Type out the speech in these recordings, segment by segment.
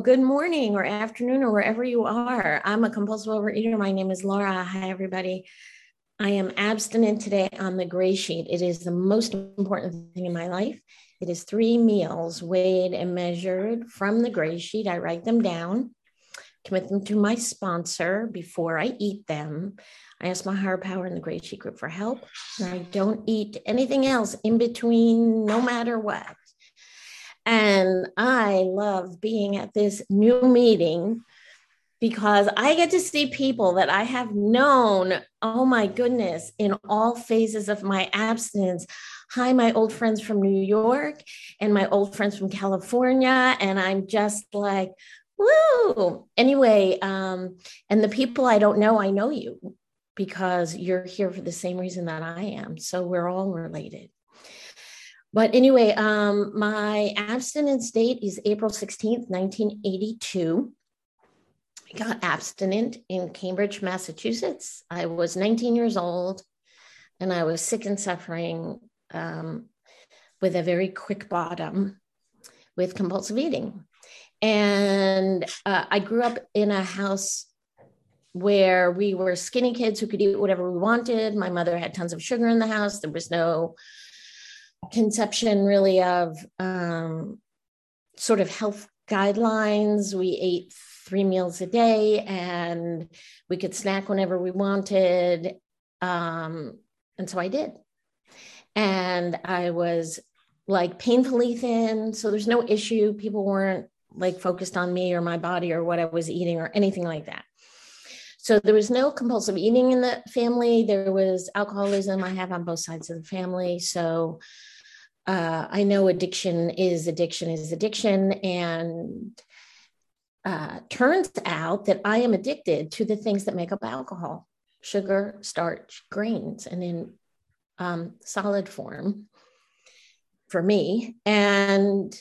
good morning or afternoon or wherever you are. I'm a compulsive overeater. My name is Laura. Hi, everybody. I am abstinent today on the gray sheet. It is the most important thing in my life. It is three meals weighed and measured from the gray sheet. I write them down, commit them to my sponsor before I eat them. I ask my higher power in the gray sheet group for help. And I don't eat anything else in between, no matter what. And I love being at this new meeting because I get to see people that I have known, oh my goodness, in all phases of my abstinence. Hi, my old friends from New York and my old friends from California. And I'm just like, woo. Anyway, um, and the people I don't know, I know you because you're here for the same reason that I am. So we're all related. But anyway, um, my abstinence date is April 16th, 1982. I got abstinent in Cambridge, Massachusetts. I was 19 years old and I was sick and suffering um, with a very quick bottom with compulsive eating. And uh, I grew up in a house where we were skinny kids who could eat whatever we wanted. My mother had tons of sugar in the house. There was no conception really of um, sort of health guidelines. We ate three meals a day and we could snack whenever we wanted. Um, and so I did. And I was like painfully thin. So there's no issue. People weren't like focused on me or my body or what I was eating or anything like that. So there was no compulsive eating in the family. There was alcoholism I have on both sides of the family. So uh, I know addiction is addiction is addiction. And uh, turns out that I am addicted to the things that make up alcohol sugar, starch, grains, and in um, solid form for me. And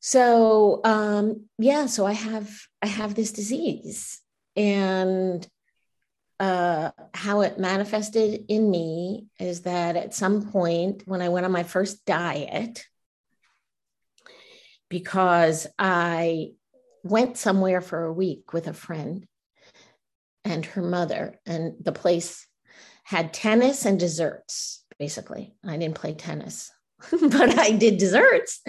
so um, yeah, so I have I have this disease and uh, how it manifested in me is that at some point when I went on my first diet, because I went somewhere for a week with a friend and her mother, and the place had tennis and desserts, basically. I didn't play tennis. but I did desserts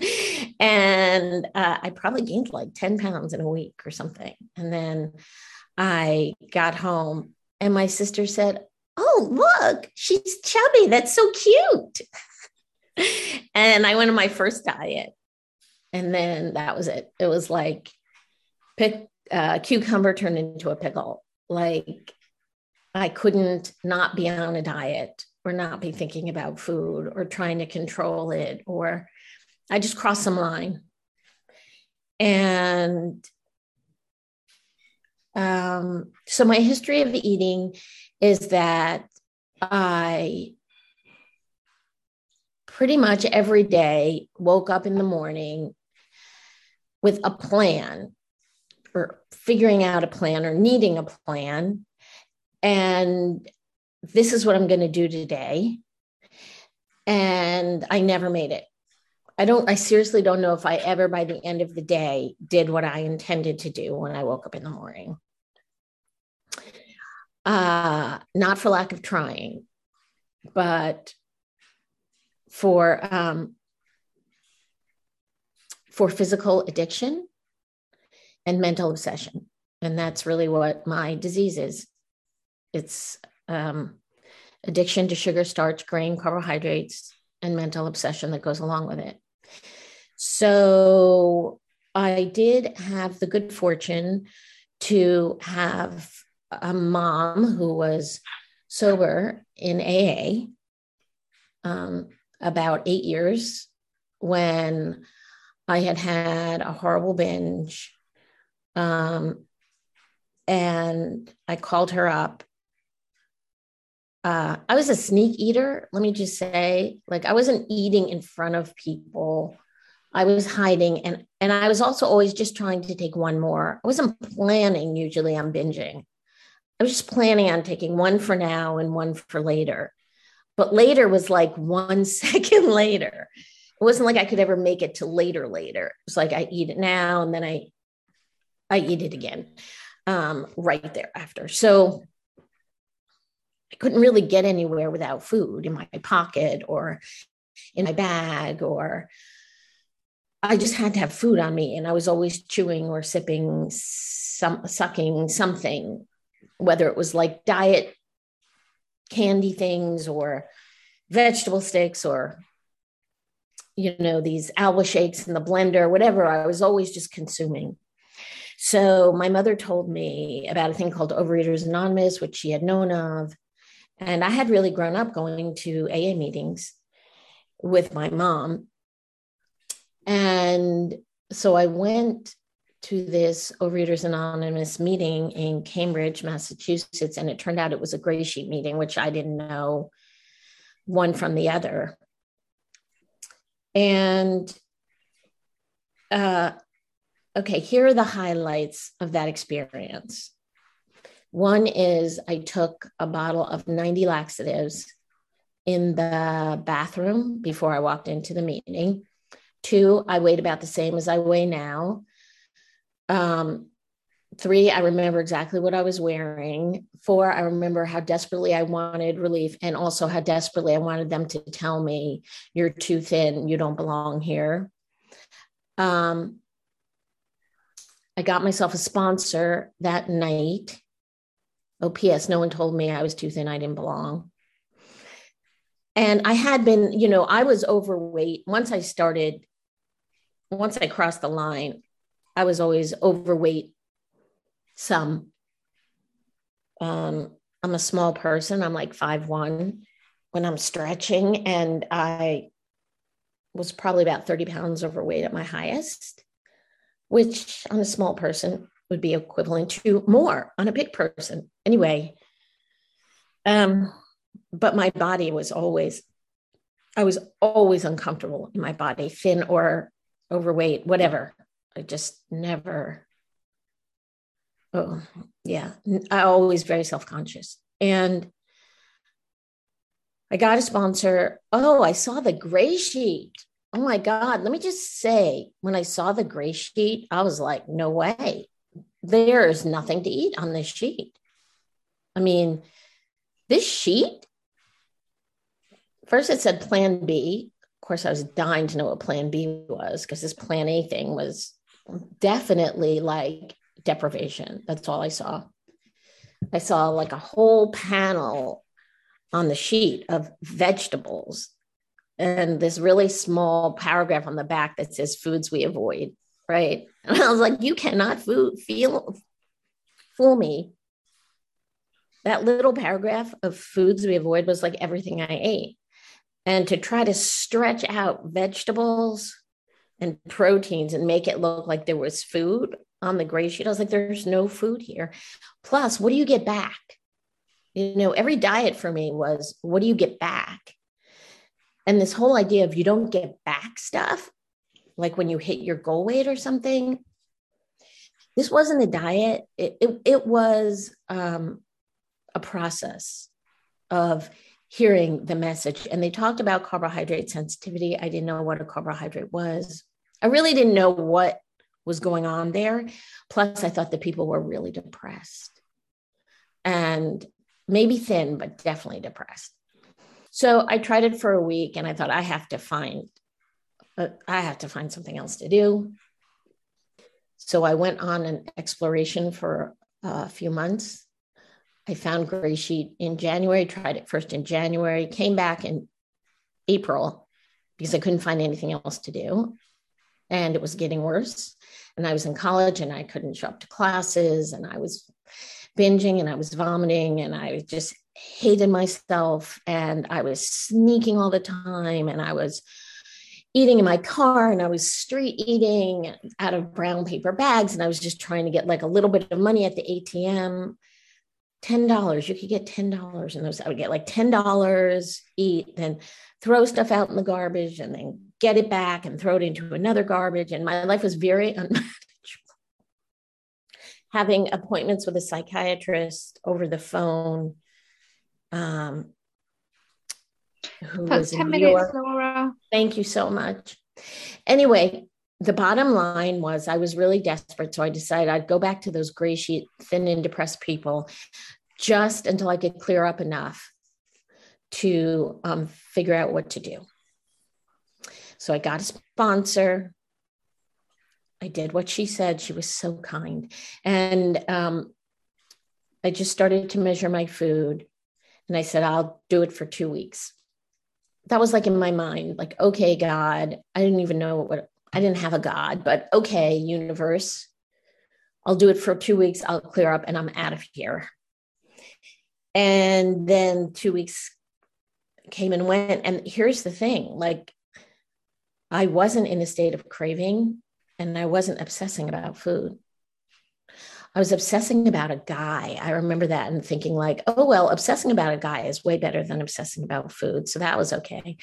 and uh, I probably gained like 10 pounds in a week or something. And then I got home and my sister said, Oh, look, she's chubby. That's so cute. and I went on my first diet. And then that was it. It was like pick uh, cucumber turned into a pickle. Like I couldn't not be on a diet or not be thinking about food or trying to control it, or I just crossed some line. And um, so my history of eating is that I pretty much every day woke up in the morning with a plan or figuring out a plan or needing a plan. And this is what I'm going to do today. And I never made it. I don't, I seriously don't know if I ever, by the end of the day, did what I intended to do when I woke up in the morning uh, not for lack of trying, but for um, for physical addiction and mental obsession, and that's really what my disease is. It's um, addiction to sugar, starch, grain, carbohydrates, and mental obsession that goes along with it. So I did have the good fortune to have a mom who was sober in AA um, about eight years when I had had a horrible binge. Um, and I called her up. Uh, I was a sneak eater, let me just say. Like, I wasn't eating in front of people. I was hiding and and I was also always just trying to take one more. I wasn't planning usually on binging. I was just planning on taking one for now and one for later. But later was like one second later. it wasn't like I could ever make it to later later. It's like I eat it now and then I I eat it again um, right thereafter. So I couldn't really get anywhere without food in my pocket or in my bag or I just had to have food on me and I was always chewing or sipping some sucking something whether it was like diet candy things or vegetable sticks or you know these alba shakes in the blender whatever i was always just consuming. So my mother told me about a thing called overeaters anonymous which she had known of and i had really grown up going to aa meetings with my mom and so i went to this overeaters anonymous meeting in cambridge massachusetts and it turned out it was a gray sheet meeting which i didn't know one from the other. And uh, okay, here are the highlights of that experience. One is I took a bottle of 90 laxatives in the bathroom before I walked into the meeting. Two, I weighed about the same as I weigh now. Um, Three, I remember exactly what I was wearing. Four, I remember how desperately I wanted relief and also how desperately I wanted them to tell me, you're too thin, you don't belong here. Um, I got myself a sponsor that night. Oh, P.S. No one told me I was too thin, I didn't belong. And I had been, you know, I was overweight. Once I started, once I crossed the line, I was always overweight some. Um, I'm a small person. I'm like five one when I'm stretching, and I was probably about 30 pounds overweight at my highest, which i'm a small person would be equivalent to more on a big person. Anyway, um, but my body was always, I was always uncomfortable in my body, thin or overweight, whatever. I just never oh yeah i always very self-conscious and i got a sponsor oh i saw the gray sheet oh my god let me just say when i saw the gray sheet i was like no way there's nothing to eat on this sheet i mean this sheet first it said plan b of course i was dying to know what plan b was because this plan a thing was definitely like deprivation. That's all I saw. I saw like a whole panel on the sheet of vegetables and this really small paragraph on the back that says foods we avoid. Right. And I was like, you cannot food, feel, fool me. That little paragraph of foods we avoid was like everything I ate. And to try to stretch out vegetables and proteins and make it look like there was food on the gray sheet. I was like, there's no food here. Plus, what do you get back? You know, every diet for me was, what do you get back? And this whole idea of you don't get back stuff, like when you hit your goal weight or something. This wasn't a diet. It, it, it was um, a process of hearing the message. And they talked about carbohydrate sensitivity. I didn't know what a carbohydrate was. I really didn't know what was going on there. Plus, I thought the people were really depressed and maybe thin, but definitely depressed. So I tried it for a week and I thought I have to find uh, I have to find something else to do. So I went on an exploration for a few months. I found Gray Sheet in January, tried it first in January, came back in April because I couldn't find anything else to do and it was getting worse. And I was in college and I couldn't show up to classes and I was binging and I was vomiting and I just hated myself and I was sneaking all the time and I was eating in my car and I was street eating out of brown paper bags and I was just trying to get like a little bit of money at the ATM. $10. You could get $10 and those I would get like $10, eat, then throw stuff out in the garbage and then get it back and throw it into another garbage. And my life was very unmanageable. Having appointments with a psychiatrist over the phone, um, who That's was 10 in minutes, Laura. thank you so much. Anyway, the bottom line was I was really desperate. So I decided I'd go back to those gray sheet, thin and depressed people just until I could clear up enough to um, figure out what to do. So I got a sponsor. I did what she said. She was so kind. And um, I just started to measure my food. And I said, I'll do it for two weeks. That was like in my mind, like, okay, God, I didn't even know what, I didn't have a God, but okay, universe, I'll do it for two weeks. I'll clear up and I'm out of here. And then two weeks came and went. And here's the thing like, I wasn't in a state of craving and I wasn't obsessing about food. I was obsessing about a guy. I remember that and thinking, like, oh, well, obsessing about a guy is way better than obsessing about food. So that was okay.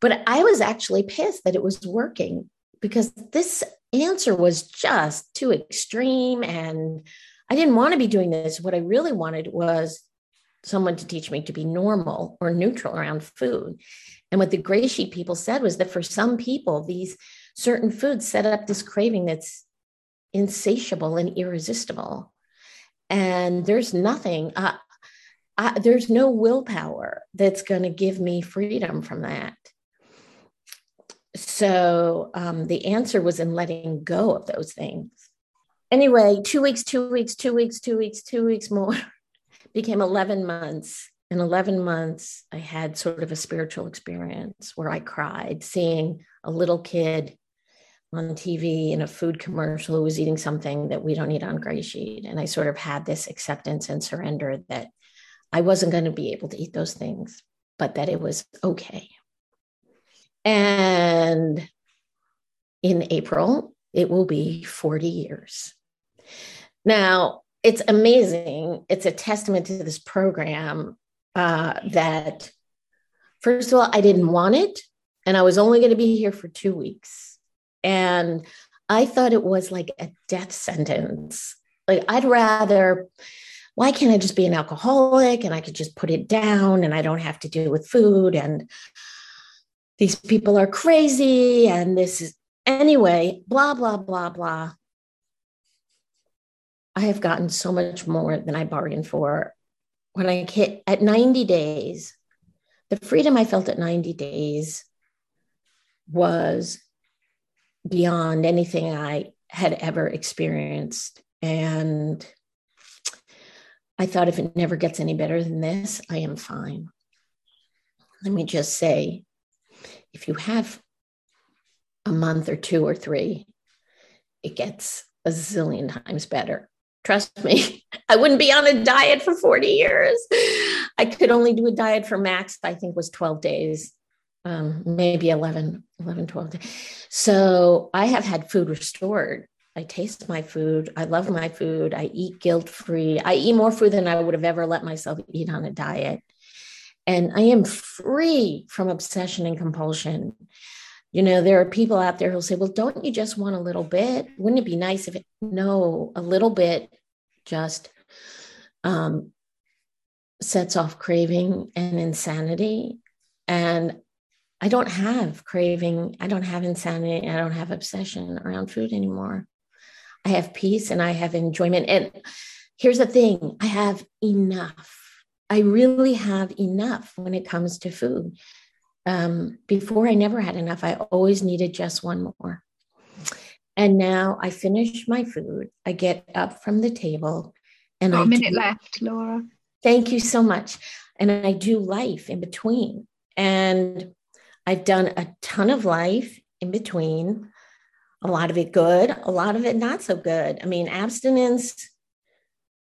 But I was actually pissed that it was working because this answer was just too extreme. And I didn't want to be doing this. What I really wanted was someone to teach me to be normal or neutral around food. And what the gray sheet people said was that for some people, these certain foods set up this craving that's insatiable and irresistible. And there's nothing, uh, I, there's no willpower that's going to give me freedom from that. So um, the answer was in letting go of those things. Anyway, two weeks, two weeks, two weeks, two weeks, two weeks more became 11 months. In 11 months, I had sort of a spiritual experience where I cried seeing a little kid on TV in a food commercial who was eating something that we don't eat on gray sheet. And I sort of had this acceptance and surrender that I wasn't going to be able to eat those things, but that it was okay. And in April, it will be 40 years. Now, it's amazing. It's a testament to this program uh, that, first of all, I didn't want it. And I was only going to be here for two weeks and I thought it was like a death sentence. Like, I'd rather, why can't I just be an alcoholic and I could just put it down and I don't have to deal with food? And these people are crazy. And this is, anyway, blah, blah, blah, blah. I have gotten so much more than I bargained for. When I hit at 90 days, the freedom I felt at 90 days was beyond anything I had ever experienced. And I thought if it never gets any better than this, I am fine. Let me just say if you have a month or two or three, it gets a zillion times better. Trust me, I wouldn't be on a diet for 40 years. I could only do a diet for max, I think was 12 days um, maybe 11, 11, 12. So I have had food restored. I taste my food. I love my food. I eat guilt free. I eat more food than I would have ever let myself eat on a diet. And I am free from obsession and compulsion. You know, there are people out there who'll say, well, don't you just want a little bit? Wouldn't it be nice if it, no, a little bit just um, sets off craving and insanity. And I don't have craving. I don't have insanity. I don't have obsession around food anymore. I have peace and I have enjoyment. And here's the thing I have enough. I really have enough when it comes to food. Um, before, I never had enough. I always needed just one more. And now I finish my food. I get up from the table and Got I a minute do, left, Laura. Thank you so much. And I do life in between. And I've done a ton of life in between, a lot of it good, a lot of it not so good. I mean, abstinence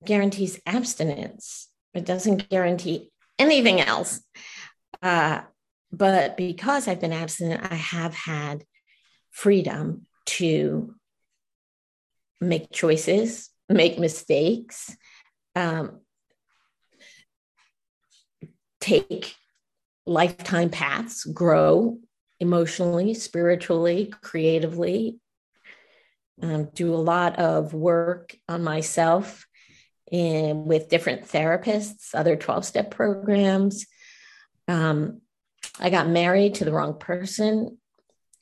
guarantees abstinence, it doesn't guarantee anything else. Uh, but because I've been abstinent, I have had freedom to make choices, make mistakes, um, take lifetime paths, grow emotionally, spiritually, creatively, um, do a lot of work on myself and with different therapists, other 12 step programs. Um, I got married to the wrong person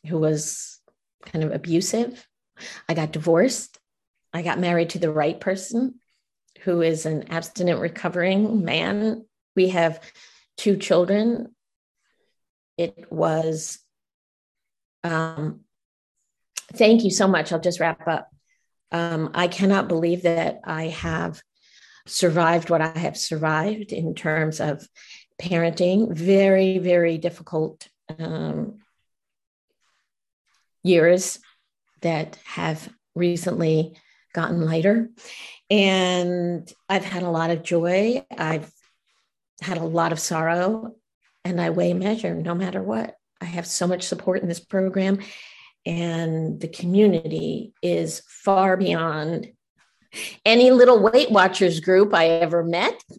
who was kind of abusive. I got divorced. I got married to the right person who is an abstinent recovering man. We have two children. It was, um, thank you so much. I'll just wrap up. Um, I cannot believe that I have survived what I have survived in terms of parenting. Very, very difficult um, years that have recently gotten lighter. And I've had a lot of joy. I've had a lot of sorrow, and I weigh measure no matter what. I have so much support in this program, and the community is far beyond any little Weight Watchers group I ever met.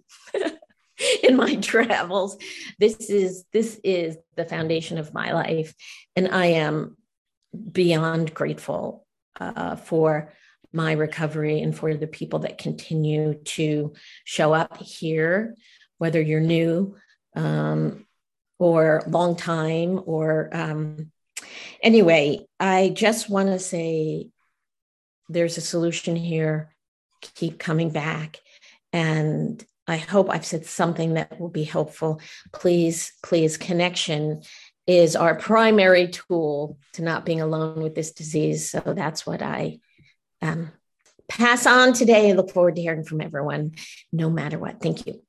in my travels this is this is the foundation of my life and i am beyond grateful uh, for my recovery and for the people that continue to show up here, whether you're new um, or long time or um, anyway, I just want to say there's a solution here. Keep coming back. And I hope I've said something that will be helpful. Please, please, connection is our primary tool to not being alone with this disease. So that's what I um, pass on today. I look forward to hearing from everyone, no matter what. Thank you.